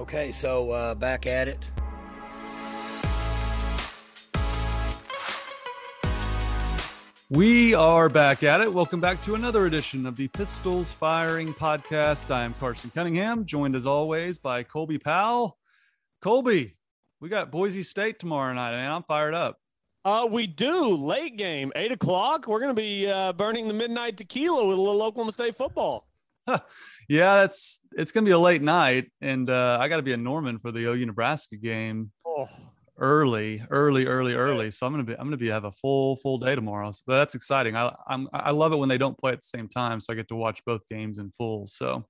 Okay, so uh, back at it. We are back at it. Welcome back to another edition of the Pistols Firing Podcast. I am Carson Cunningham, joined as always by Colby Powell. Colby, we got Boise State tomorrow night, and I'm fired up. Uh, we do late game, eight o'clock. We're going to be uh, burning the midnight tequila with a little Oklahoma State football. yeah, it's it's going to be a late night, and uh, I got to be in Norman for the OU Nebraska game. Oh, early, early, early, early. So I'm gonna be I'm gonna be have a full full day tomorrow. So that's exciting. I I'm I love it when they don't play at the same time, so I get to watch both games in full. So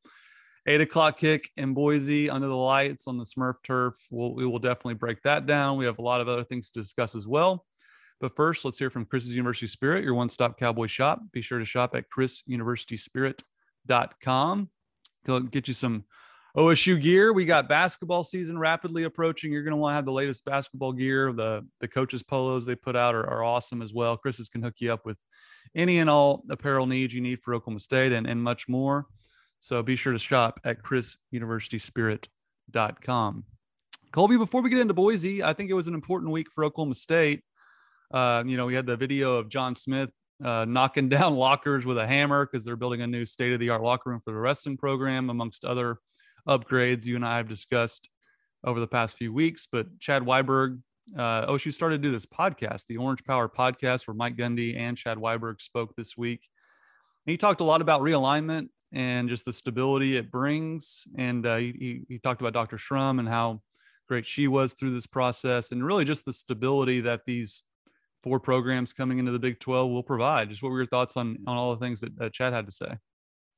eight o'clock kick in Boise under the lights on the Smurf turf. We'll, we will definitely break that down. We have a lot of other things to discuss as well. But first, let's hear from Chris's University Spirit, your one-stop cowboy shop. Be sure to shop at chrisuniversityspirit.com. Go get you some OSU gear. We got basketball season rapidly approaching. You're going to want to have the latest basketball gear. The the coaches polos they put out are, are awesome as well. Chris's can hook you up with any and all apparel needs you need for Oklahoma State and, and much more. So be sure to shop at chrisuniversityspirit.com. Colby, before we get into Boise, I think it was an important week for Oklahoma State. Uh, you know, we had the video of John Smith uh, knocking down lockers with a hammer because they're building a new state of the art locker room for the wrestling program, amongst other upgrades you and I have discussed over the past few weeks. But Chad Weiberg, uh, OSU started to do this podcast, the Orange Power podcast, where Mike Gundy and Chad Weiberg spoke this week. And he talked a lot about realignment and just the stability it brings. And uh, he, he talked about Dr. Shrum and how great she was through this process, and really just the stability that these four programs coming into the Big 12 will provide. Just what were your thoughts on on all the things that, that Chad had to say?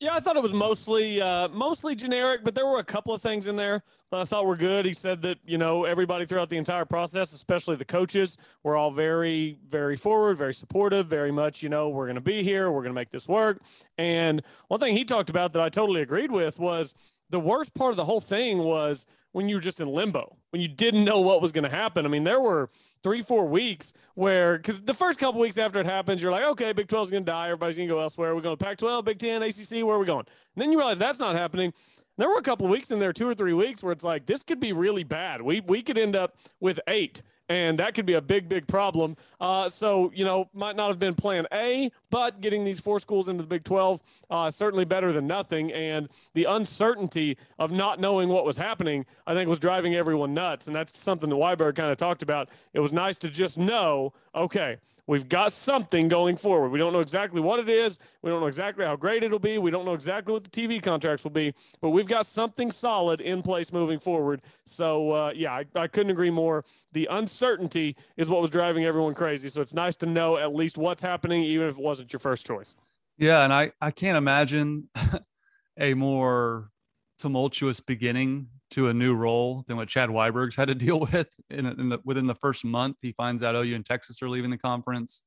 Yeah, I thought it was mostly uh, mostly generic, but there were a couple of things in there that I thought were good. He said that you know everybody throughout the entire process, especially the coaches, were all very very forward, very supportive, very much you know we're going to be here, we're going to make this work. And one thing he talked about that I totally agreed with was the worst part of the whole thing was when you were just in limbo, when you didn't know what was going to happen. I mean, there were three, four weeks where, because the first couple weeks after it happens, you're like, okay, Big 12 is going to die. Everybody's going to go elsewhere. We're going to Pac 12, Big 10, ACC, where are we going? And then you realize that's not happening. There were a couple of weeks in there, two or three weeks, where it's like, this could be really bad. We, we could end up with eight and that could be a big, big problem. Uh, so, you know, might not have been plan A, but getting these four schools into the Big 12, uh, certainly better than nothing. And the uncertainty of not knowing what was happening, I think, was driving everyone nuts. And that's something that Weiberg kind of talked about. It was nice to just know, okay, We've got something going forward. We don't know exactly what it is. We don't know exactly how great it'll be. We don't know exactly what the TV contracts will be, but we've got something solid in place moving forward. So, uh, yeah, I, I couldn't agree more. The uncertainty is what was driving everyone crazy. So it's nice to know at least what's happening, even if it wasn't your first choice. Yeah. And I, I can't imagine a more tumultuous beginning to a new role than what Chad Weiberg's had to deal with in, in the, within the first month. He finds out OU and Texas are leaving the conference.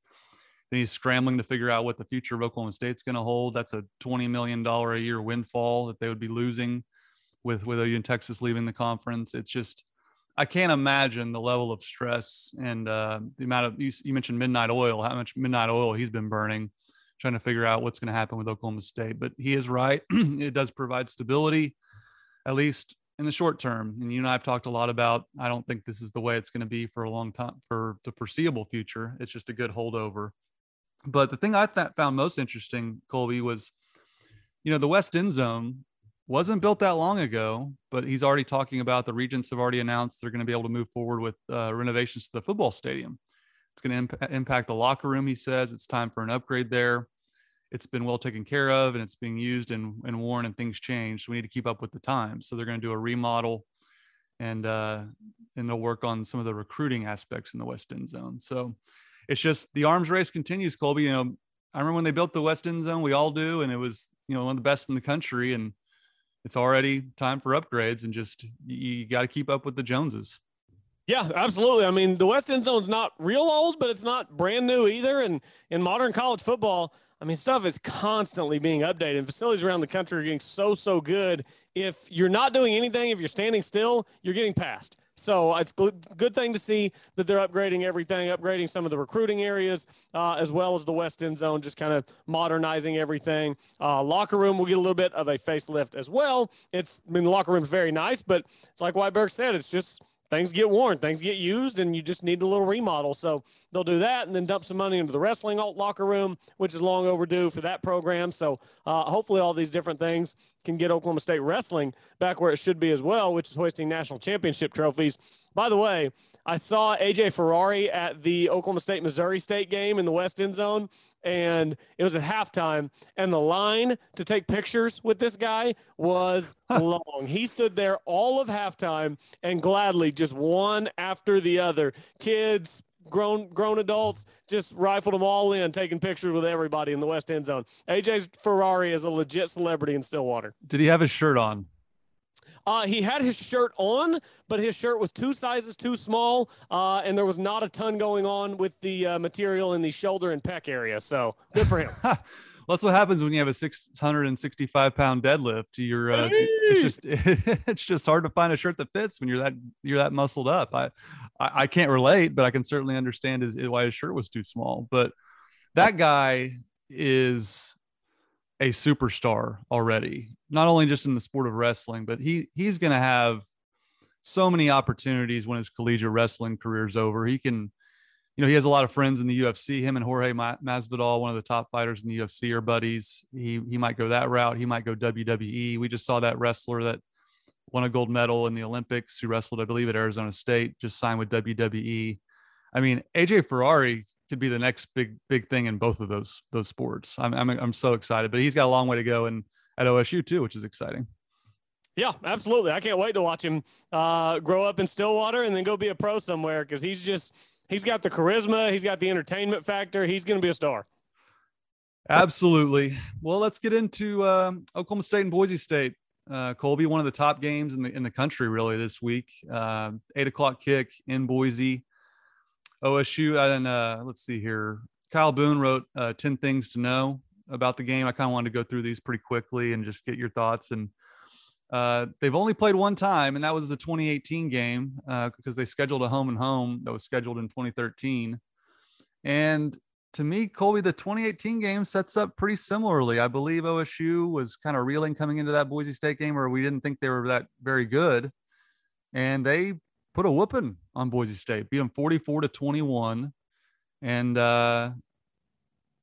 Then he's scrambling to figure out what the future of Oklahoma State's going to hold. That's a $20 million a year windfall that they would be losing with, with OU and Texas leaving the conference. It's just, I can't imagine the level of stress and uh, the amount of, you, you mentioned midnight oil, how much midnight oil he's been burning trying to figure out what's going to happen with Oklahoma State. But he is right. it does provide stability, at least in the short term. And you and I have talked a lot about, I don't think this is the way it's going to be for a long time, for the foreseeable future. It's just a good holdover. But the thing I th- found most interesting, Colby, was, you know, the West End Zone wasn't built that long ago, but he's already talking about the Regents have already announced they're going to be able to move forward with uh, renovations to the football stadium. It's going to imp- impact the locker room, he says. It's time for an upgrade there it's been well taken care of and it's being used and, and worn and things change. So we need to keep up with the times. So they're going to do a remodel and uh, and they'll work on some of the recruiting aspects in the West End Zone. So it's just the arms race continues, Colby. You know, I remember when they built the West End Zone, we all do, and it was you know one of the best in the country, and it's already time for upgrades, and just you, you got to keep up with the Joneses. Yeah, absolutely. I mean, the West End Zone's not real old, but it's not brand new either. And in modern college football, I mean, stuff is constantly being updated. Facilities around the country are getting so, so good. If you're not doing anything, if you're standing still, you're getting passed. So it's good thing to see that they're upgrading everything, upgrading some of the recruiting areas, uh, as well as the West End Zone, just kind of modernizing everything. Uh, locker room will get a little bit of a facelift as well. It's, I mean, the locker room's very nice, but it's like Weiberg said, it's just things get worn, things get used, and you just need a little remodel. So they'll do that and then dump some money into the wrestling locker room, which is long overdue for that program. So uh, hopefully, all these different things can get Oklahoma State wrestling back where it should be as well, which is hoisting national championship trophies. By the way, I saw AJ Ferrari at the Oklahoma State Missouri State game in the West End Zone, and it was at halftime. And the line to take pictures with this guy was long. He stood there all of halftime and gladly just one after the other. Kids, grown grown adults just rifled them all in, taking pictures with everybody in the West End Zone. AJ Ferrari is a legit celebrity in Stillwater. Did he have his shirt on? Uh, he had his shirt on, but his shirt was two sizes too small, uh, and there was not a ton going on with the uh, material in the shoulder and pec area. So good for him. well, that's what happens when you have a 665 pound deadlift. You're uh, it's just it's just hard to find a shirt that fits when you're that you're that muscled up. I I, I can't relate, but I can certainly understand his, why his shirt was too small. But that guy is a superstar already not only just in the sport of wrestling, but he he's going to have so many opportunities when his collegiate wrestling career is over. He can, you know, he has a lot of friends in the UFC. Him and Jorge Masvidal, one of the top fighters in the UFC, are buddies. He he might go that route. He might go WWE. We just saw that wrestler that won a gold medal in the Olympics, who wrestled, I believe, at Arizona State, just signed with WWE. I mean, AJ Ferrari could be the next big big thing in both of those those sports. I'm I'm, I'm so excited, but he's got a long way to go and at OSU too, which is exciting. Yeah, absolutely. I can't wait to watch him uh, grow up in Stillwater and then go be a pro somewhere because he's just he's got the charisma, he's got the entertainment factor. He's going to be a star. Absolutely. Well, let's get into um, Oklahoma State and Boise State. Uh, Colby, one of the top games in the in the country, really this week. Uh, eight o'clock kick in Boise. OSU and uh, let's see here. Kyle Boone wrote uh, ten things to know about the game. I kind of wanted to go through these pretty quickly and just get your thoughts. And uh, they've only played one time, and that was the 2018 game uh, because they scheduled a home and home that was scheduled in 2013. And to me, Colby, the 2018 game sets up pretty similarly. I believe OSU was kind of reeling coming into that Boise State game where we didn't think they were that very good. And they put a whooping on Boise State, beat them 44 to 21. And uh,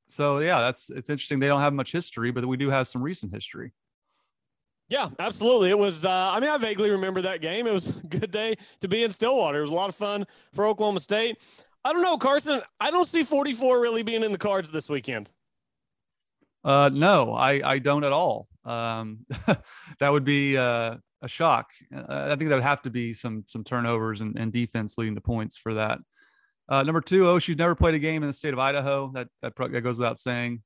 so yeah, that's it's interesting. They don't have much history, but we do have some recent history. Yeah, absolutely. It was. Uh, I mean, I vaguely remember that game. It was a good day to be in Stillwater. It was a lot of fun for Oklahoma State. I don't know, Carson. I don't see 44 really being in the cards this weekend. Uh, no, I I don't at all. Um, that would be uh, a shock. Uh, I think that would have to be some some turnovers and, and defense leading to points for that. Uh, number two, OSU's never played a game in the state of Idaho. That that, that goes without saying.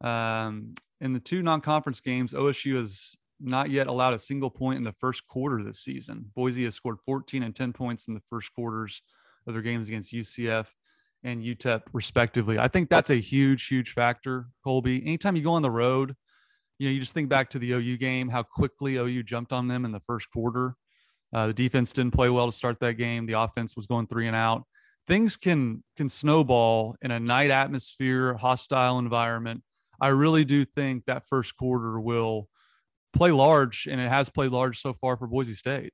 Um, in the two non-conference games, OSU has not yet allowed a single point in the first quarter this season. Boise has scored 14 and 10 points in the first quarters of their games against UCF and UTEP, respectively. I think that's a huge, huge factor, Colby. Anytime you go on the road, you know, you just think back to the OU game, how quickly OU jumped on them in the first quarter. Uh, the defense didn't play well to start that game. The offense was going three and out things can can snowball in a night atmosphere, hostile environment. I really do think that first quarter will play large, and it has played large so far for Boise State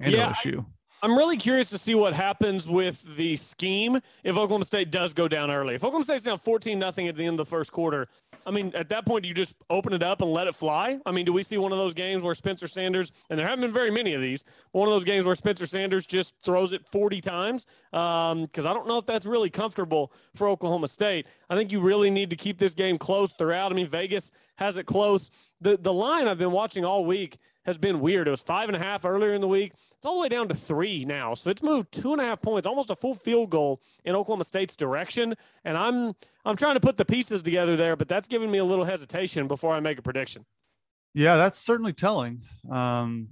and yeah, OSU. I'm really curious to see what happens with the scheme if Oklahoma State does go down early. If Oklahoma State's down 14 nothing at the end of the first quarter, I mean, at that point, do you just open it up and let it fly? I mean, do we see one of those games where Spencer Sanders, and there haven't been very many of these, one of those games where Spencer Sanders just throws it 40 times? Because um, I don't know if that's really comfortable for Oklahoma State. I think you really need to keep this game close throughout. I mean, Vegas has it close. The the line I've been watching all week has been weird. It was five and a half earlier in the week. It's all the way down to three now. So it's moved two and a half points, almost a full field goal in Oklahoma State's direction. And I'm I'm trying to put the pieces together there, but that's giving me a little hesitation before I make a prediction. Yeah, that's certainly telling. Um,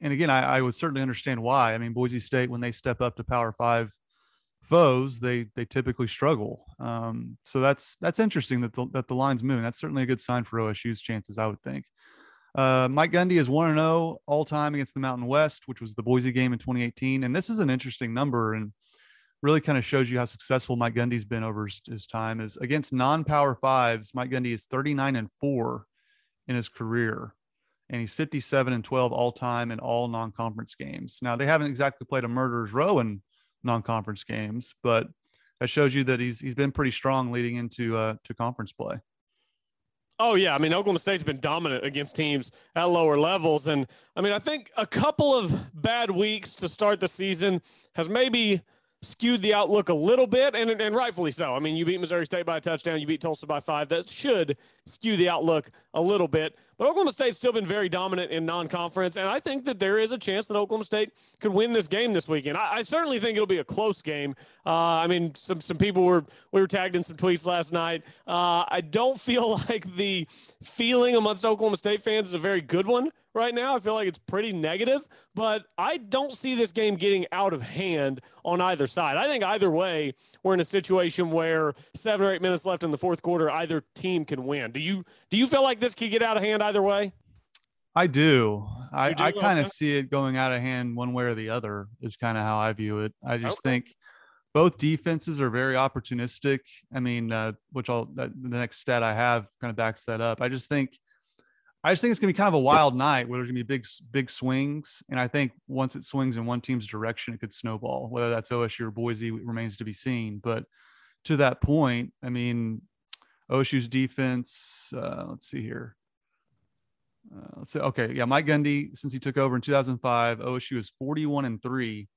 and again, I, I would certainly understand why. I mean, Boise State, when they step up to Power Five foes, they they typically struggle. Um, so that's that's interesting that the, that the line's moving. That's certainly a good sign for OSU's chances, I would think. Uh, Mike Gundy is 1 0 all time against the Mountain West, which was the Boise game in 2018. And this is an interesting number and really kind of shows you how successful Mike Gundy's been over his, his time. Is against non power fives, Mike Gundy is 39 and 4 in his career. And he's 57 and 12 all time in all non conference games. Now, they haven't exactly played a murderer's row in non conference games, but that shows you that he's he's been pretty strong leading into uh, to conference play. Oh yeah, I mean Oklahoma State's been dominant against teams at lower levels, and I mean I think a couple of bad weeks to start the season has maybe skewed the outlook a little bit, and, and rightfully so. I mean, you beat Missouri State by a touchdown, you beat Tulsa by five. That should skew the outlook a little bit. But Oklahoma State's still been very dominant in non-conference, and I think that there is a chance that Oklahoma State could win this game this weekend. I, I certainly think it'll be a close game. Uh, I mean, some some people were we were tagged in some tweets last night. Uh, I don't feel like the feeling amongst Oklahoma State fans is a very good one right now. I feel like it's pretty negative, but I don't see this game getting out of hand on either side. I think either way, we're in a situation where seven or eight minutes left in the fourth quarter, either team can win. Do you do you feel like this could get out of hand either way? I do. I, do? I kind of see it going out of hand one way or the other, is kind of how I view it. I just okay. think both defenses are very opportunistic. I mean, uh, which I'll, that, the next stat I have kind of backs that up. I just think I just think it's going to be kind of a wild night where there's going to be big, big swings. And I think once it swings in one team's direction, it could snowball. Whether that's OSU or Boise remains to be seen. But to that point, I mean, OSU's defense. Uh, let's see here. Uh, let's say okay, yeah, Mike Gundy since he took over in 2005, OSU is 41 and three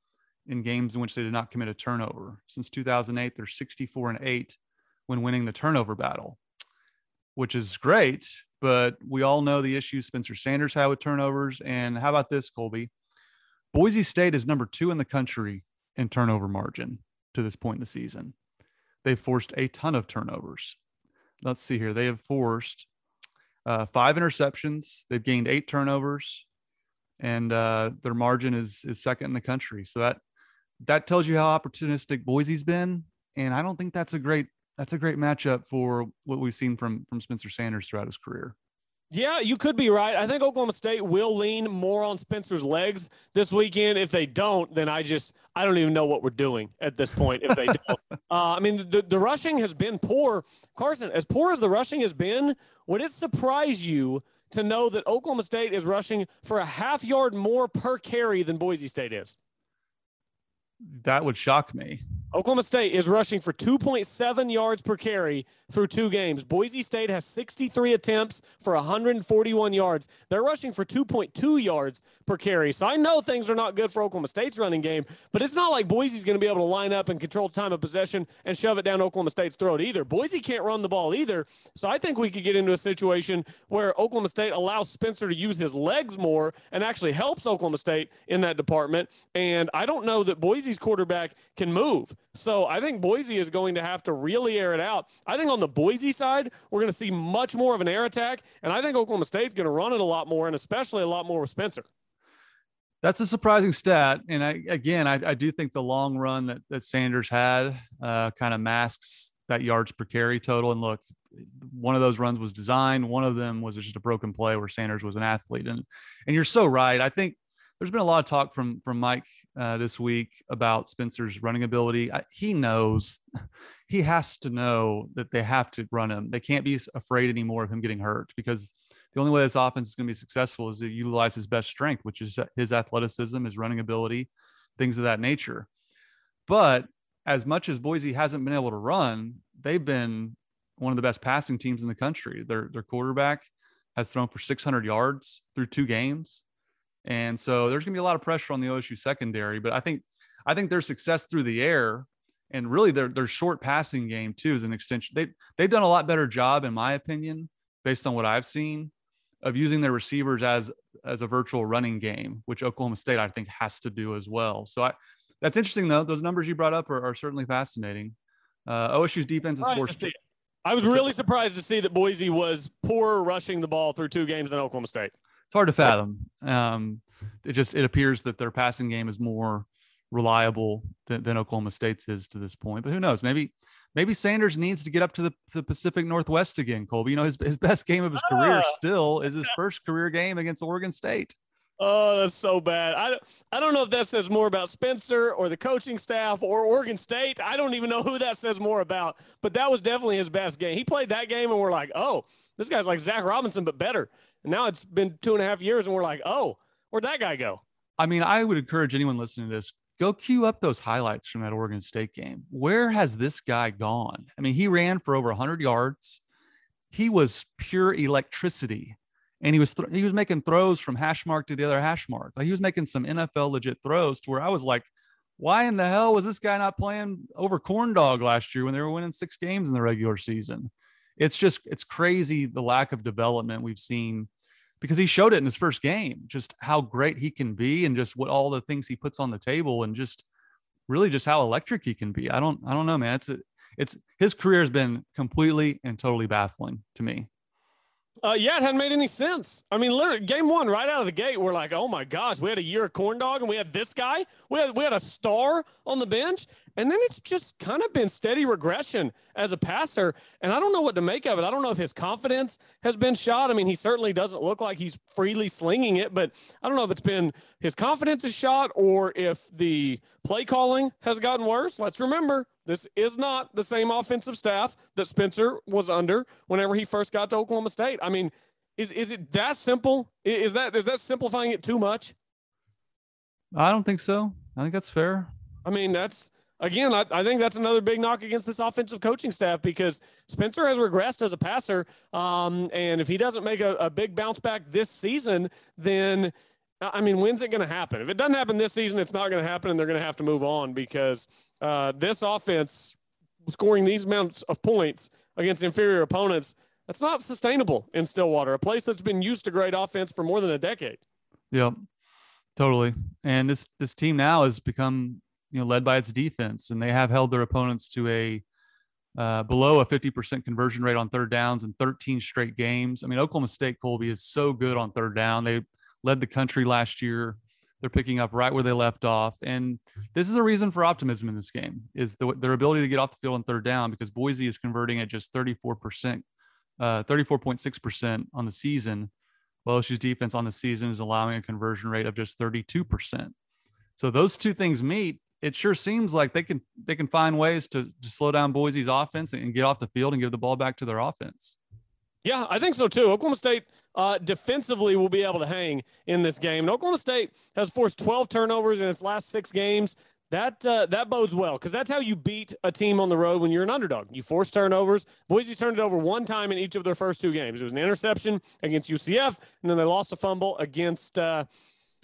in games in which they did not commit a turnover. Since 2008, they're 64 and eight when winning the turnover battle, which is great but we all know the issues Spencer Sanders had with turnovers. And how about this, Colby? Boise State is number two in the country in turnover margin to this point in the season. They've forced a ton of turnovers. Let's see here. They have forced uh, five interceptions. They've gained eight turnovers, and uh, their margin is is second in the country. So that that tells you how opportunistic Boise's been. And I don't think that's a great that's a great matchup for what we've seen from from Spencer Sanders throughout his career. Yeah, you could be right. I think Oklahoma State will lean more on Spencer's legs this weekend. If they don't, then I just I don't even know what we're doing at this point. If they don't, uh, I mean the the rushing has been poor. Carson, as poor as the rushing has been, would it surprise you to know that Oklahoma State is rushing for a half yard more per carry than Boise State is? That would shock me. Oklahoma State is rushing for 2.7 yards per carry through two games. Boise State has 63 attempts for 141 yards. They're rushing for 2.2 yards per carry. So I know things are not good for Oklahoma State's running game, but it's not like Boise's going to be able to line up and control time of possession and shove it down Oklahoma State's throat either. Boise can't run the ball either. So I think we could get into a situation where Oklahoma State allows Spencer to use his legs more and actually helps Oklahoma State in that department. And I don't know that Boise's quarterback can move. So I think Boise is going to have to really air it out. I think on the Boise side, we're going to see much more of an air attack. And I think Oklahoma State's going to run it a lot more, and especially a lot more with Spencer. That's a surprising stat. And I, again, I, I do think the long run that, that Sanders had uh, kind of masks that yards per carry total. And look, one of those runs was designed. One of them was just a broken play where Sanders was an athlete. And, and you're so right. I think there's been a lot of talk from from Mike uh, this week about Spencer's running ability. I, he knows he has to know that they have to run him. They can't be afraid anymore of him getting hurt because the only way this offense is going to be successful is to utilize his best strength, which is his athleticism, his running ability, things of that nature. But as much as Boise hasn't been able to run, they've been one of the best passing teams in the country. Their their quarterback has thrown for 600 yards through two games. And so there's going to be a lot of pressure on the OSU secondary, but I think I think their success through the air and really their their short passing game too is an extension. They they've done a lot better job, in my opinion, based on what I've seen, of using their receivers as as a virtual running game, which Oklahoma State I think has to do as well. So I that's interesting though. Those numbers you brought up are, are certainly fascinating. Uh, OSU's defense is forced. I was really surprised to see that Boise was poorer rushing the ball through two games than Oklahoma State it's hard to fathom. Um, it just it appears that their passing game is more reliable than, than Oklahoma State's is to this point. But who knows? Maybe maybe Sanders needs to get up to the, the Pacific Northwest again, Colby. You know, his, his best game of his career Ah. still is his first career game against Oregon State. Oh, that's so bad. I, I don't know if that says more about Spencer or the coaching staff or Oregon State. I don't even know who that says more about, but that was definitely his best game. He played that game and we're like, oh, this guy's like Zach Robinson, but better. And now it's been two and a half years and we're like, oh, where'd that guy go? I mean, I would encourage anyone listening to this go queue up those highlights from that Oregon State game. Where has this guy gone? I mean, he ran for over 100 yards. He was pure electricity, and he was th- he was making throws from hash mark to the other hash mark. Like he was making some NFL legit throws to where I was like, why in the hell was this guy not playing over corn dog last year when they were winning six games in the regular season? It's just it's crazy the lack of development we've seen because he showed it in his first game, just how great he can be and just what all the things he puts on the table and just really just how electric he can be. I don't I don't know, man. It's a, it's his career has been completely and totally baffling to me. Uh, yeah, it hadn't made any sense. I mean, literally, game one, right out of the gate, we're like, oh my gosh, we had a year of corn dog and we had this guy. We had, we had a star on the bench. And then it's just kind of been steady regression as a passer. And I don't know what to make of it. I don't know if his confidence has been shot. I mean, he certainly doesn't look like he's freely slinging it, but I don't know if it's been his confidence is shot or if the play calling has gotten worse. Let's remember, this is not the same offensive staff that Spencer was under whenever he first got to Oklahoma State. I mean, is is it that simple? Is that is that simplifying it too much? I don't think so. I think that's fair. I mean, that's again, I, I think that's another big knock against this offensive coaching staff because Spencer has regressed as a passer. Um, and if he doesn't make a, a big bounce back this season, then I mean, when's it going to happen? If it doesn't happen this season, it's not going to happen, and they're going to have to move on because uh, this offense scoring these amounts of points against inferior opponents. That's not sustainable in Stillwater, a place that's been used to great offense for more than a decade. Yep. Totally. And this this team now has become, you know, led by its defense and they have held their opponents to a uh, below a 50% conversion rate on third downs in 13 straight games. I mean, Oklahoma State Colby is so good on third down. They led the country last year. They're picking up right where they left off. And this is a reason for optimism in this game is the, their ability to get off the field on third down because Boise is converting at just 34%, uh, 34.6% on the season. Well, OSU's defense on the season is allowing a conversion rate of just 32%. So those two things meet. It sure seems like they can they can find ways to, to slow down Boise's offense and get off the field and give the ball back to their offense. Yeah, I think so too. Oklahoma State uh, defensively will be able to hang in this game. And Oklahoma State has forced 12 turnovers in its last six games. That uh, that bodes well because that's how you beat a team on the road when you're an underdog. You force turnovers. Boise's turned it over one time in each of their first two games. It was an interception against UCF, and then they lost a fumble against. Uh,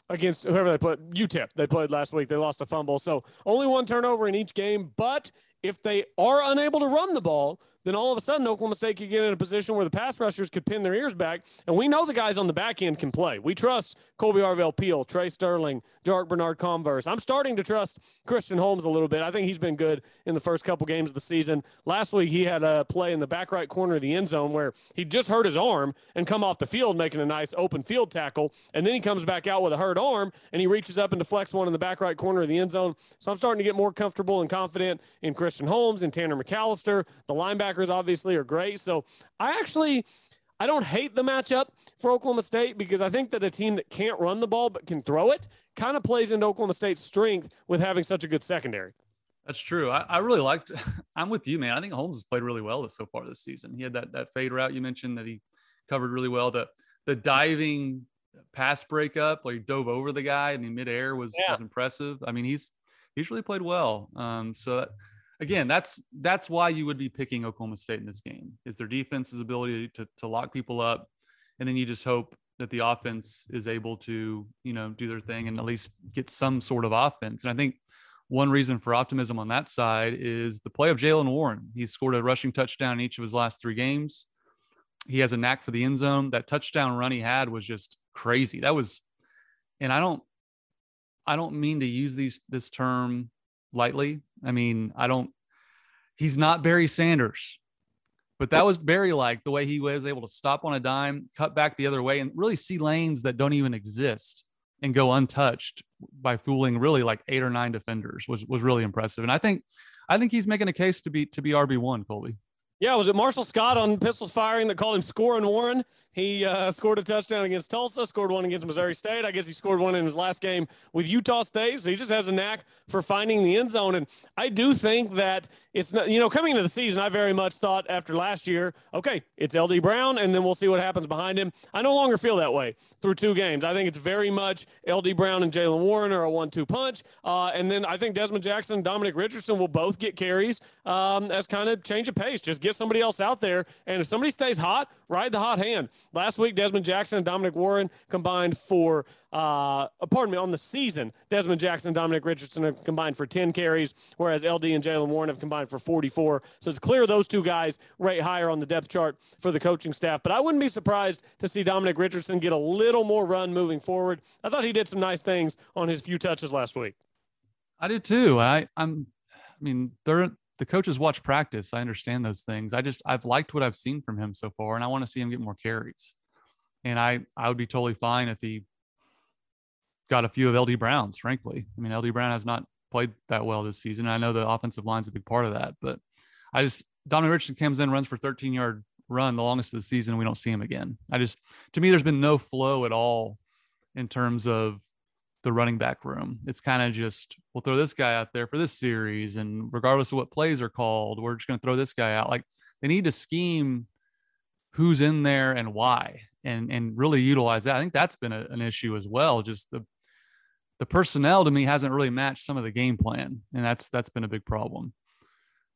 against whoever they put UTEP they played last week they lost a fumble so only one turnover in each game but if they are unable to run the ball then all of a sudden Oklahoma State could get in a position where the pass rushers could pin their ears back. And we know the guys on the back end can play. We trust Kolby Harvell-Peel, Trey Sterling, Jarrick Bernard-Converse. I'm starting to trust Christian Holmes a little bit. I think he's been good in the first couple games of the season. Last week he had a play in the back right corner of the end zone where he just hurt his arm and come off the field making a nice open field tackle. And then he comes back out with a hurt arm and he reaches up and deflects one in the back right corner of the end zone. So I'm starting to get more comfortable and confident in Christian Holmes and Tanner McCalister. The linebackers obviously are great. So I actually I don't hate the matchup for Oklahoma State because I think that a team that can't run the ball but can throw it kind of plays into Oklahoma State's strength with having such a good secondary. That's true. I, I really liked. I'm with you, man. I think Holmes has played really well so far this season. He had that that fade route you mentioned that he covered really well. The the diving pass breakup, like he dove over the guy in the midair was Yeah. was impressive. I mean, he's he's really played well. Um, so that, again, that's that's why you would be picking Oklahoma State in this game is their defense's ability to to lock people up, and then you just hope that the offense is able to you know do their thing and at least get some sort of offense. And I think one reason for optimism on that side is the play of Jaylen Warren. He's scored a rushing touchdown in each of his last three games. He has a knack for the end zone. That touchdown run he had was just crazy. That was, and I don't, I don't mean to use these this term lightly. I mean, I don't. He's not Barry Sanders, but that was Barry like the way he was able to stop on a dime, cut back the other way, and really see lanes that don't even exist and go untouched by fooling really like eight or nine defenders was was really impressive. And I think I think he's making a case to be to be RB one, Colby. Yeah, was it Marshall Scott on Pistols Firing that called him Scoring Warren? He uh, scored a touchdown against Tulsa, scored one against Missouri State. I guess he scored one in his last game with Utah State. So he just has a knack for finding the end zone. And I do think that it's not, you know, coming into the season, I very much thought after last year, okay, it's LD Brown, and then we'll see what happens behind him. I no longer feel that way through two games. I think it's very much LD Brown and Jaylen Warren are a one two punch. Uh, and then I think Dezmon Jackson and Dominic Richardson will both get carries um, as kind of change of pace. Just get somebody else out there. And if somebody stays hot, ride the hot hand. Last week, Dezmon Jackson and Dominic Warren combined for, uh, pardon me, on the season, Dezmon Jackson and Dominic Richardson have combined for 10 carries, whereas LD and Jaylen Warren have combined for 44. So it's clear those two guys rate higher on the depth chart for the coaching staff. But I wouldn't be surprised to see Dominic Richardson get a little more run moving forward. I thought he did some nice things on his few touches last week. I did too. I, I'm, I mean, they're the coaches watch practice. I understand those things. I just I've liked what I've seen from him so far, and I want to see him get more carries. And I I would be totally fine if he got a few of LD Browns. Frankly, I mean LD Brown has not played that well this season. I know the offensive line's a big part of that, but I just Dominic Richardson comes in, runs for 13 yard run, the longest of the season. We don't see him again. I just to me, there's been no flow at all in terms of the running back room. It's kind of just we'll throw this guy out there for this series, and regardless of what plays are called, we're just going to throw this guy out. Like they need to scheme who's in there and why, and and really utilize that. I think that's been a, an issue as well. Just the the personnel to me hasn't really matched some of the game plan, and that's that's been a big problem.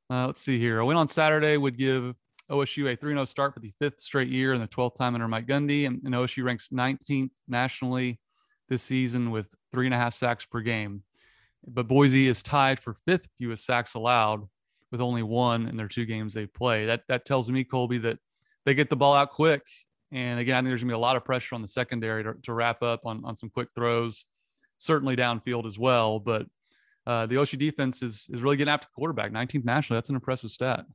Uh, let's see here. A win on Saturday would give OSU a 3 0 start for the fifth straight year and the 12th time under Mike Gundy. And, and OSU ranks 19th nationally this season with three and a half sacks per game. But Boise is tied for fifth fewest sacks allowed with only one in their two games they play. That that tells me, Colby, that they get the ball out quick. And again, I think there's gonna be a lot of pressure on the secondary to, to wrap up on, on some quick throws, certainly downfield as well. But uh, the OSU defense is is really getting after the quarterback. 19th nationally. That's an impressive stat.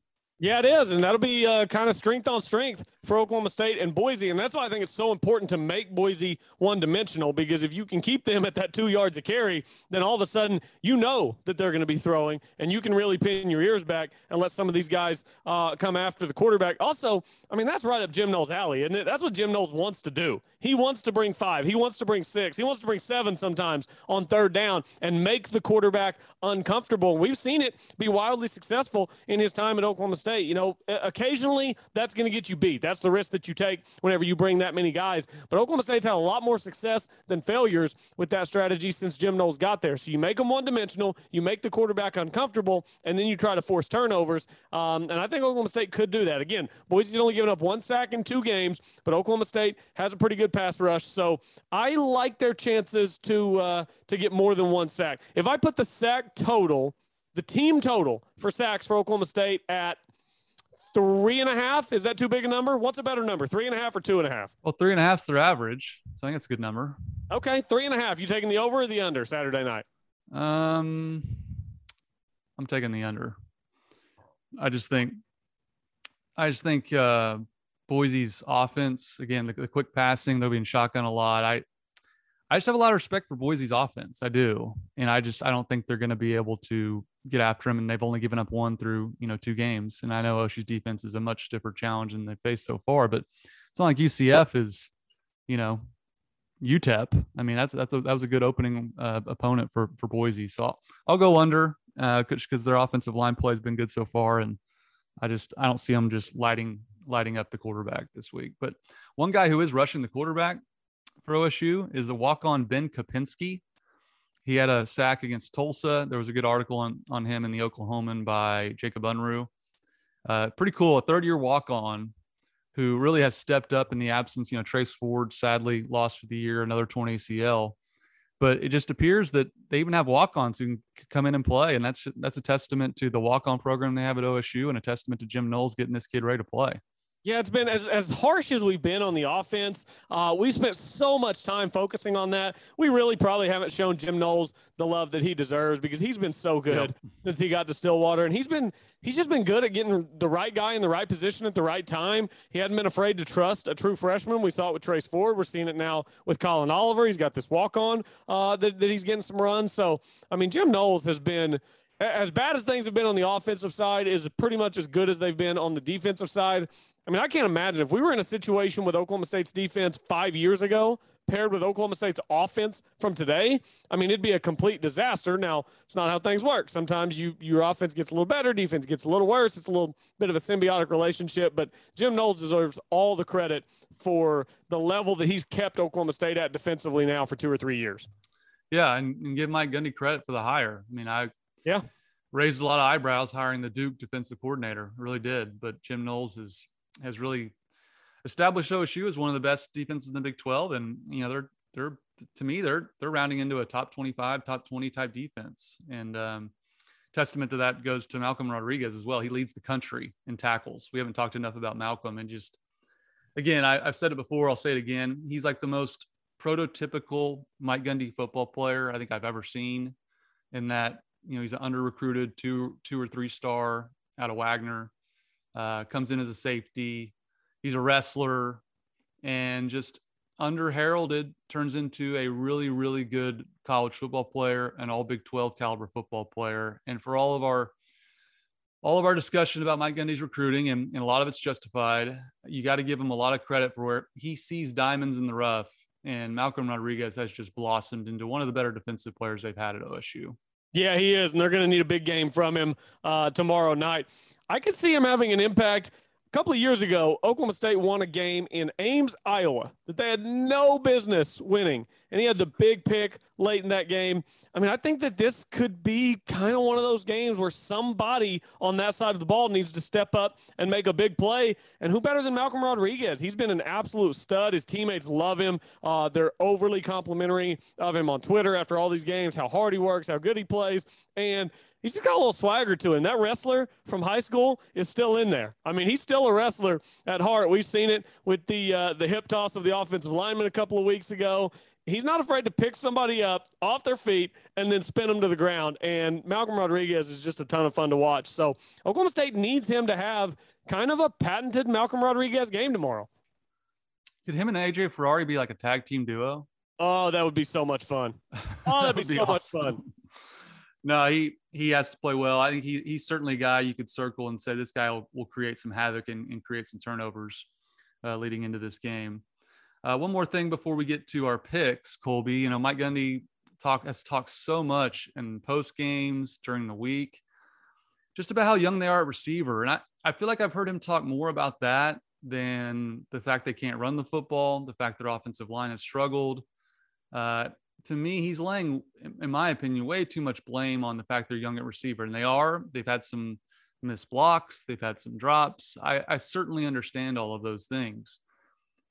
Yeah, it is. And that'll be uh, kind of strength on strength for Oklahoma State and Boise. And that's why I think it's so important to make Boise one dimensional because if you can keep them at that two yards of carry, then all of a sudden you know that they're going to be throwing and you can really pin your ears back and let some of these guys uh, come after the quarterback. Also, I mean, that's right up Jim Knowles' alley, isn't it? That's what Jim Knowles wants to do. He wants to bring five, he wants to bring six, he wants to bring seven sometimes on third down and make the quarterback uncomfortable. We've seen it be wildly successful in his time at Oklahoma State. You know, occasionally that's going to get you beat. The risk that you take whenever you bring that many guys. But Oklahoma State's had a lot more success than failures with that strategy since Jim Knowles got there. So you make them one dimensional, you make the quarterback uncomfortable, and then you try to force turnovers. Um, and I think Oklahoma State could do that. Again, Boise's only given up one sack in two games, but Oklahoma State has a pretty good pass rush. So I like their chances to uh, to get more than one sack. If I put the sack total, the team total for sacks for Oklahoma State at three and a half. Is that too big a number? What's a better number, three and a half or two and a half? Well, three and a half's their average, so I think it's a good number. Okay, three and a half. You taking the over or the under Saturday night? Um, I'm taking the under. I just think, I just think uh, Boise's offense again, the, the quick passing, they'll be in shotgun a lot. I, I just have a lot of respect for Boise's offense. I do, and I just I don't think they're going to be able to get after him, and they've only given up one through you know two games. And I know OSU's defense is a much stiffer challenge than they've faced so far, but it's not like UCF is, you know, UTEP. I mean, that's that's a, that was a good opening uh, opponent for for Boise. So I'll, I'll go under because uh, their offensive line play has been good so far, and I just I don't see them just lighting lighting up the quarterback this week. But one guy who is rushing the quarterback for OSU is the walk on Ben Kopenski. He had a sack against Tulsa. There was a good article on, on him in the Oklahoman by Jacob Unruh. Uh, pretty cool. A third year walk on who really has stepped up in the absence. You know, Trace Ford sadly lost for the year, another torn ACL. But it just appears that they even have walk-ons who can come in and play, and that's that's a testament to the walk-on program they have at OSU, and a testament to Jim Knowles getting this kid ready to play. Yeah, it's been as, as harsh as we've been on the offense. Uh, we've spent so much time focusing on that. We really probably haven't shown Jim Knowles the love that he deserves because he's been so good yep. since he got to Stillwater, and he's been he's just been good at getting the right guy in the right position at the right time. He hadn't been afraid to trust a true freshman. We saw it with Trace Ford. We're seeing it now with Collin Oliver. He's got this walk on uh, that, that he's getting some runs. So I mean, Jim Knowles has been as bad as things have been on the offensive side, is pretty much as good as they've been on the defensive side. I mean, I can't imagine if we were in a situation with Oklahoma State's defense five years ago, paired with Oklahoma State's offense from today. I mean, it'd be a complete disaster. Now, it's not how things work. Sometimes you your offense gets a little better, defense gets a little worse. It's a little bit of a symbiotic relationship. But Jim Knowles deserves all the credit for the level that he's kept Oklahoma State at defensively now for two or three years. Yeah, and, and give Mike Gundy credit for the hire. I mean, I yeah raised a lot of eyebrows hiring the Duke defensive coordinator. Really did. But Jim Knowles has has really established OSU as one of the best defenses in the Big 12. And you know, they're they're to me, they're they're rounding into a top 25, top 20 type defense. And um, testament to that goes to Malcolm Rodriguez as well. He leads the country in tackles. We haven't talked enough about Malcolm and just again, I, I've said it before, I'll say it again. He's like the most prototypical Mike Gundy football player I think I've ever seen. In that you know he's an under recruited two two or three star out of Wagoner, uh, comes in as a safety. He's a wrestler, and just under heralded turns into a really really good college football player, an all Big Twelve caliber football player. And for all of our all of our discussion about Mike Gundy's recruiting, and, and a lot of it's justified. You got to give him a lot of credit for where he sees diamonds in the rough. And Malcolm Rodriguez has just blossomed into one of the better defensive players they've had at OSU. Yeah, he is, and they're going to need a big game from him uh, tomorrow night. I could see him having an impact couple of years ago, Oklahoma State won a game in Ames, Iowa that they had no business winning. And he had the big pick late in that game. I mean, I think that this could be kind of one of those games where somebody on that side of the ball needs to step up and make a big play. And who better than Malcolm Rodriguez? He's been an absolute stud. His teammates love him. Uh, they're overly complimentary of him on Twitter after all these games, how hard he works, how good he plays. And he's just got a little swagger to him. That wrestler from high school is still in there. I mean, he's still a wrestler at heart. We've seen it with the uh, the hip toss of the offensive lineman a couple of weeks ago. He's not afraid to pick somebody up off their feet and then spin them to the ground. And Malcolm Rodriguez is just a ton of fun to watch. So Oklahoma State needs him to have kind of a patented Malcolm Rodriguez game tomorrow. Could him and AJ Ferrari be like a tag team duo? Oh, that would be so much fun. Oh, that'd be, be so awesome. much fun. No, he he has to play well. I think he, he's certainly a guy you could circle and say this guy will, will create some havoc and, and create some turnovers uh, leading into this game. Uh, one more thing before we get to our picks, Colby. You know, Mike Gundy talk has talked so much in post games during the week, just about how young they are at receiver, and I I feel like I've heard him talk more about that than the fact they can't run the football, the fact their offensive line has struggled. Uh, to me, he's laying, in my opinion, way too much blame on the fact they're young at receiver. And they are. They've had some missed blocks, they've had some drops. I, I certainly understand all of those things.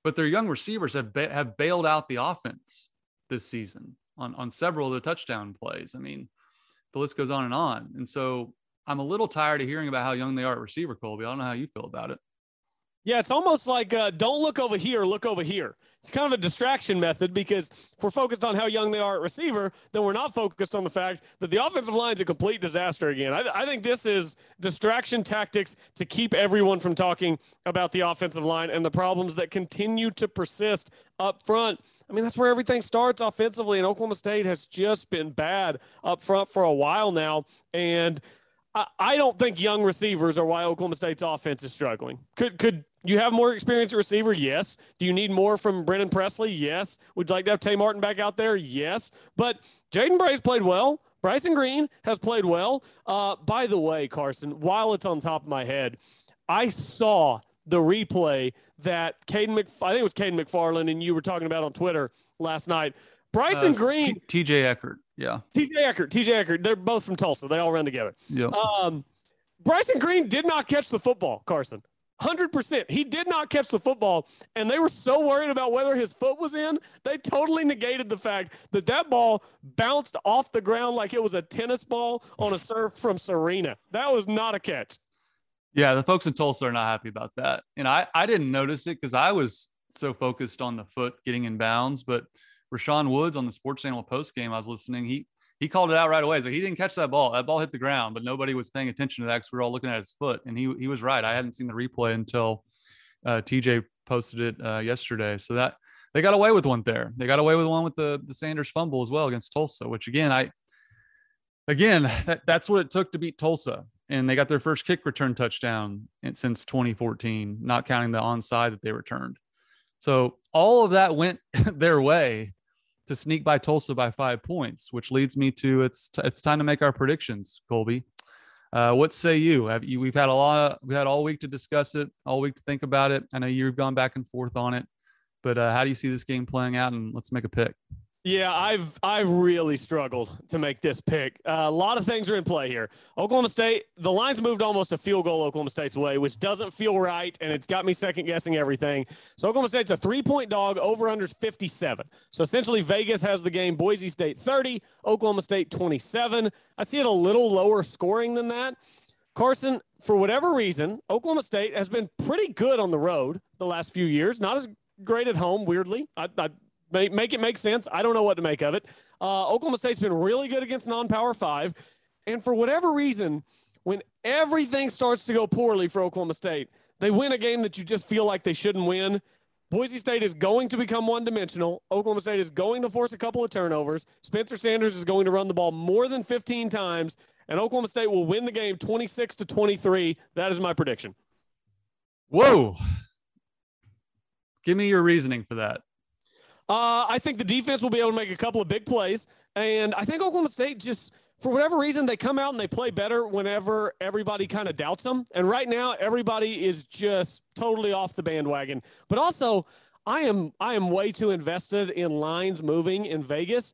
But their young receivers have, ba- have bailed out the offense this season on, on several of the touchdown plays. I mean, the list goes on and on. And so I'm a little tired of hearing about how young they are at receiver, Colby. I don't know how you feel about it. Yeah, it's almost like uh, don't look over here, look over here. It's kind of a distraction method because if we're focused on how young they are at receiver, then we're not focused on the fact that the offensive line's a complete disaster again. I, I think this is distraction tactics to keep everyone from talking about the offensive line and the problems that continue to persist up front. I mean, that's where everything starts offensively, and Oklahoma State has just been bad up front for a while now. And I don't think young receivers are why Oklahoma State's offense is struggling. Could could you have more experience at receiver? Yes. Do you need more from Brennan Presley? Yes. Would you like to have Tay Martin back out there? Yes. But Jaden Bray's played well. Bryson Green has played well. Uh, by the way, Carson, while it's on top of my head, I saw the replay that Caden Mc, I think it was Caden McFarland and you were talking about on Twitter last night. Bryson uh, Green, T- TJ Eckert, yeah, TJ Eckert, TJ Eckert. They're both from Tulsa. They all run together. Yeah. Um, Bryson Green did not catch the football, Carson. 100%. He did not catch the football, and they were so worried about whether his foot was in, they totally negated the fact that that ball bounced off the ground like it was a tennis ball on a serve from Serena. That was not a catch. Yeah, the folks in Tulsa are not happy about that. And I, I didn't notice it because I was so focused on the foot getting in bounds. But Rashaun Woods on the Sports Channel post game, I was listening. He he called it out right away. So he didn't catch that ball. That ball hit the ground, but nobody was paying attention to that because we were all looking at his foot. And he he was right. I hadn't seen the replay until uh, TJ posted it uh, yesterday. So that they got away with one there. They got away with one with the the Sanders fumble as well against Tulsa, which again I again that, that's what it took to beat Tulsa. And they got their first kick return touchdown since 2014, not counting the onside that they returned. So all of that went their way to sneak by Tulsa by five points, which leads me to it's t- it's time to make our predictions, Colby. Uh, what say you? Have you? We've had a lot. Of, we had all week to discuss it, all week to think about it. I know you've gone back and forth on it, but uh, how do you see this game playing out? And let's make a pick. Yeah, I've I've really struggled to make this pick. Uh, a lot of things are in play here. Oklahoma State, the line's moved almost a field goal Oklahoma State's way, which doesn't feel right, and it's got me second guessing everything. So Oklahoma State's a three point dog, over unders 57. So essentially, Vegas has the game Boise State 30, Oklahoma State 27. I see it a little lower scoring than that. Carson, for whatever reason, Oklahoma State has been pretty good on the road the last few years. Not as great at home, weirdly. I, I Make, make it make sense. I don't know what to make of it. Uh, Oklahoma State's been really good against non power five. And for whatever reason, when everything starts to go poorly for Oklahoma State, they win a game that you just feel like they shouldn't win. Boise State is going to become one dimensional. Oklahoma State is going to force a couple of turnovers. Spencer Sanders is going to run the ball more than 15 times, and Oklahoma State will win the game 26 to 23. That is my prediction. Whoa. Give me your reasoning for that. Uh, I think the defense will be able to make a couple of big plays. And I think Oklahoma State just, for whatever reason, they come out and they play better whenever everybody kind of doubts them. And right now, everybody is just totally off the bandwagon. But also, I am I am way too invested in lines moving in Vegas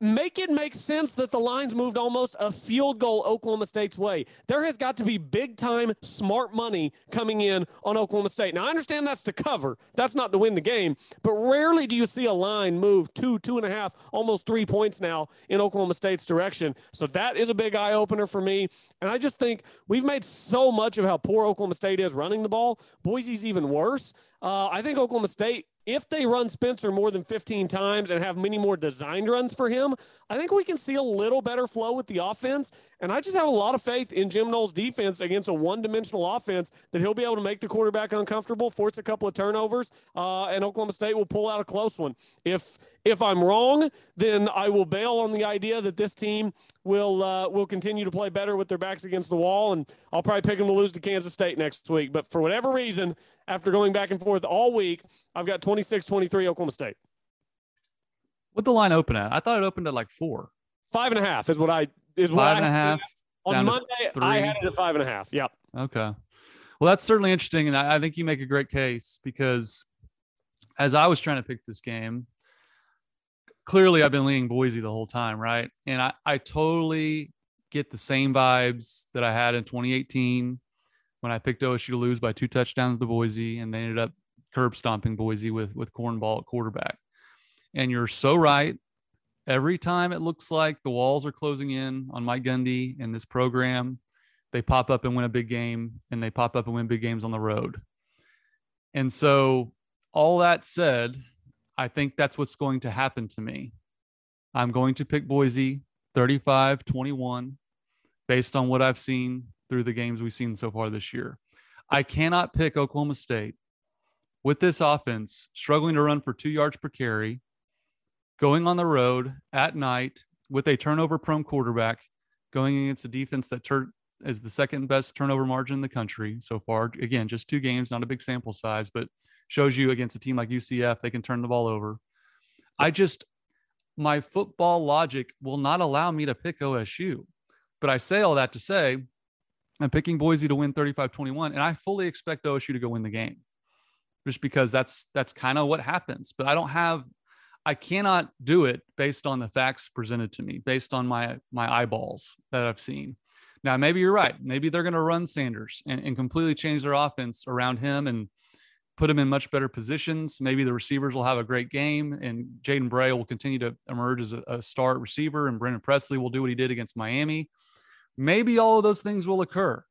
make it make sense that the lines moved almost a field goal Oklahoma State's way. There has got to be big time smart money coming in on Oklahoma State. Now, I understand that's to cover, that's not to win the game, but rarely do you see a line move two, two and a half, almost three points now in Oklahoma State's direction. So that is a big eye opener for me. And I just think we've made so much of how poor Oklahoma State is running the ball. Boise's even worse. Uh, I think Oklahoma State if they run Spencer more than 15 times and have many more designed runs for him, I think we can see a little better flow with the offense. And I just have a lot of faith in Jim Knowles' defense against a one dimensional offense that he'll be able to make the quarterback uncomfortable, force a couple of turnovers, uh, and Oklahoma State will pull out a close one. If if I'm wrong, then I will bail on the idea that this team will uh, will continue to play better with their backs against the wall, and I'll probably pick them to lose to Kansas State next week. But for whatever reason, after going back and forth all week, I've got 26 23 Oklahoma State. What the line open at? I thought it opened at like four. Five and a half is what I is what five I and a half. On Monday, I had it at five and a half. Yep. Okay. Well, that's certainly interesting, and I, I think you make a great case because as I was trying to pick this game, clearly I've been leaning Boise the whole time, right? And I, I totally get the same vibes that I had in 2018 when I picked OSU to lose by two touchdowns to Boise, and they ended up curb stomping Boise with with cornball at quarterback. And you're so right. Every time it looks like the walls are closing in on Mike Gundy and this program, they pop up and win a big game, and they pop up and win big games on the road. And so, all that said, I think that's what's going to happen to me. I'm going to pick Boise 35 21 based on what I've seen through the games we've seen so far this year. I cannot pick Oklahoma State with this offense struggling to run for two yards per carry, going on the road at night with a turnover prone quarterback, going against a defense that tur- is the second best turnover margin in the country so far. Again, just two games, not a big sample size, but shows you against a team like UCF, they can turn the ball over. I just, my football logic will not allow me to pick OSU. But I say all that to say I'm picking Boise to win 35-21, and I fully expect OSU to go win the game, just because that's that's kind of what happens. But I don't have, I cannot do it based on the facts presented to me, based on my my eyeballs that I've seen. Now, maybe you're right. Maybe they're going to run Sanders and, and completely change their offense around him and put him in much better positions. Maybe the receivers will have a great game, and Jaden Bray will continue to emerge as a, a start receiver, and Brennan Presley will do what he did against Miami maybe all of those things will occur.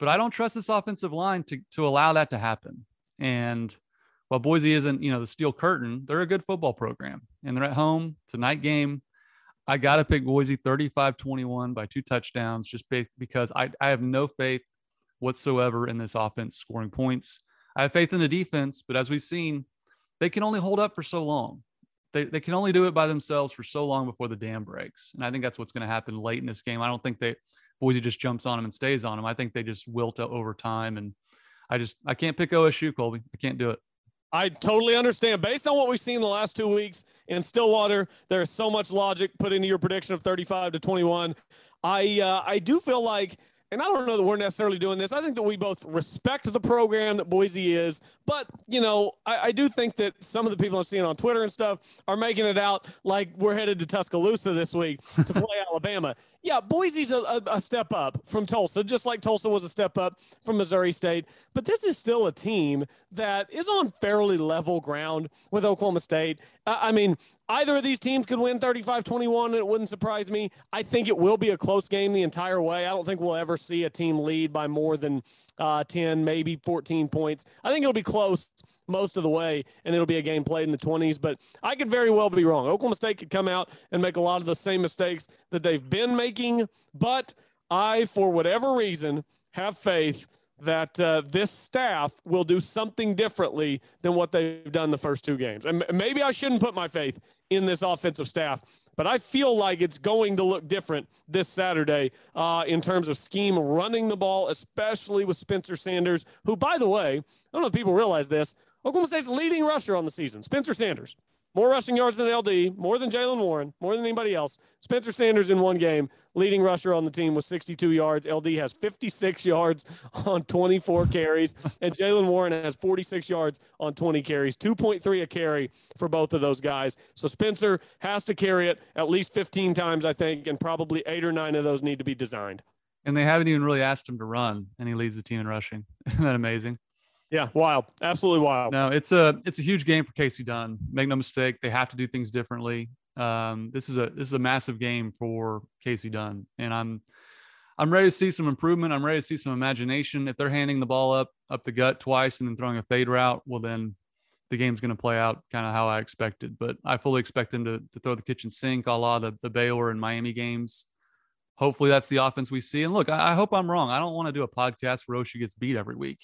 but I don't trust this offensive line to to allow that to happen. And while Boise isn't, you know, the steel curtain, they're a good football program and they're at home. It's a night game. I got to pick Boise 35 21 by two touchdowns just because I, I have no faith whatsoever in this offense scoring points. I have faith in the defense, but as we've seen, they can only hold up for so long. They, they can only do it by themselves for so long before the dam breaks. And I think that's what's going to happen late in this game. I don't think they Boise just jumps on them and stays on them. I think they just wilt over time. And I just I can't pick OSU, Colby. I can't do it. I totally understand. Based on what we've seen the last two weeks in Stillwater, there is so much logic put into your prediction of 35 to 21. I uh, I do feel like and I don't know that we're necessarily doing this. I think that we both respect the program that Boise is, but you know, I, I, do think that some of the people I'm seeing on Twitter and stuff are making it out like we're headed to Tuscaloosa this week to play Alabama. Yeah, Boise's a, a, a, step up from Tulsa, just like Tulsa was a step up from Missouri State. But this is still a team that is on fairly level ground with Oklahoma State. I mean, either of these teams could win 35 21, and it wouldn't surprise me. I think it will be a close game the entire way. I don't think we'll ever see a team lead by more than uh, 10, maybe 14 points. I think it'll be close most of the way, and it'll be a game played in the 20s. But I could very well be wrong. Oklahoma State could come out and make a lot of the same mistakes that they've been making. But I, for whatever reason, have faith that uh, this staff will do something differently than what they've done the first two games. And maybe I shouldn't put my faith in this offensive staff, but I feel like it's going to look different this Saturday uh, in terms of scheme running the ball, especially with Spencer Sanders, who, by the way, I don't know if people realize this, Oklahoma State's leading rusher on the season, Spencer Sanders. More rushing yards than LD, more than Jaylen Warren, more than anybody else. Spencer Sanders in one game, leading rusher on the team with 62 yards. LD has 56 yards on 24 carries, and Jaylen Warren has 46 yards on 20 carries, 2.3 a carry for both of those guys. So Spencer has to carry it at least 15 times, I think, and probably eight or nine of those need to be designed. And they haven't even really asked him to run, and he leads the team in rushing. Isn't that amazing? Yeah, wild, absolutely wild. No, it's a it's a huge game for Kasey Dunn. Make no mistake, they have to do things differently. Um, this is a this is a massive game for Kasey Dunn, and I'm I'm ready to see some improvement. I'm ready to see some imagination. If they're handing the ball up up the gut twice and then throwing a fade route, well then the game's going to play out kind of how I expected. But I fully expect them to, to throw the kitchen sink, a la the, the Baylor and Miami games. Hopefully that's the offense we see. And look, I, I hope I'm wrong. I don't want to do a podcast where OSU gets beat every week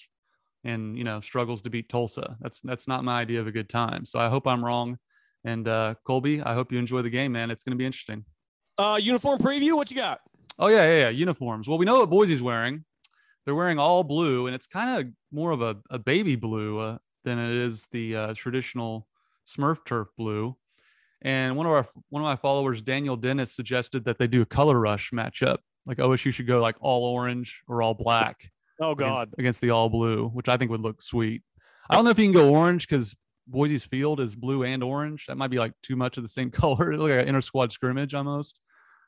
and you know struggles to beat Tulsa. That's that's not my idea of a good time. So I hope I'm wrong. And uh, Colby, I hope you enjoy the game, man. It's going to be interesting. Uh, uniform preview. What you got? Oh yeah, yeah, yeah. Uniforms. Well, we know what Boise's wearing. They're wearing all blue, and it's kind of more of a, a baby blue uh, than it is the uh, traditional Smurf turf blue. And one of our one of my followers, Daniel Dennis, suggested that they do a color rush matchup. Like OSU should go like all orange or all black. Oh God, against, against, the all blue, which I think would look sweet. I don't know if you can go orange because Boise's field is blue and orange. That might be like too much of the same color. Like an inter squad scrimmage almost.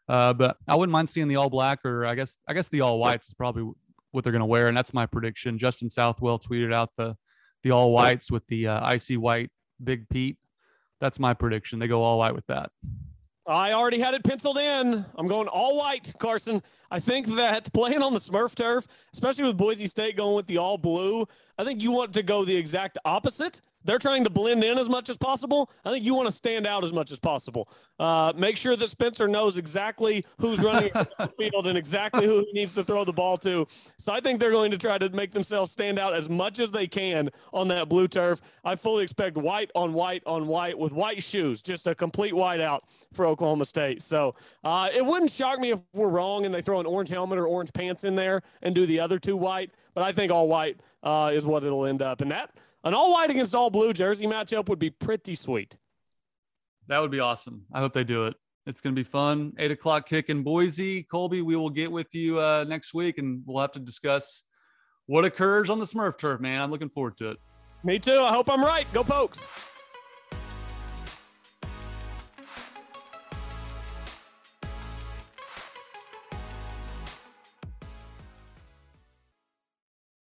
Uh, but I wouldn't mind seeing the all black or I guess I guess the all whites is probably what they're going to wear, and that's my prediction. Justin Southwell tweeted out the the all whites with the uh, icy white Big Pete. That's my prediction. They go all white with that. I already had it penciled in. I'm going all white, Carson. I think that playing on the Smurf turf, especially with Boise State going with the all blue, I think you want to go the exact opposite they're trying to blend in as much as possible. I think you want to stand out as much as possible. Uh, make sure that Spencer knows exactly who's running the field and exactly who he needs to throw the ball to. So I think they're going to try to make themselves stand out as much as they can on that blue turf. I fully expect white on white on white with white shoes, just a complete white out for Oklahoma State. So uh, it wouldn't shock me if we're wrong and they throw an orange helmet or orange pants in there and do the other two white. But I think all white uh, is what it'll end up. And that an all white against all blue jersey matchup would be pretty sweet. That would be awesome. I hope they do it. It's going to be fun. Eight o'clock kick in Boise. Colby, we will get with you uh, next week and we'll have to discuss what occurs on the Smurf turf, man. I'm looking forward to it. Me too. I hope I'm right. Go Pokes.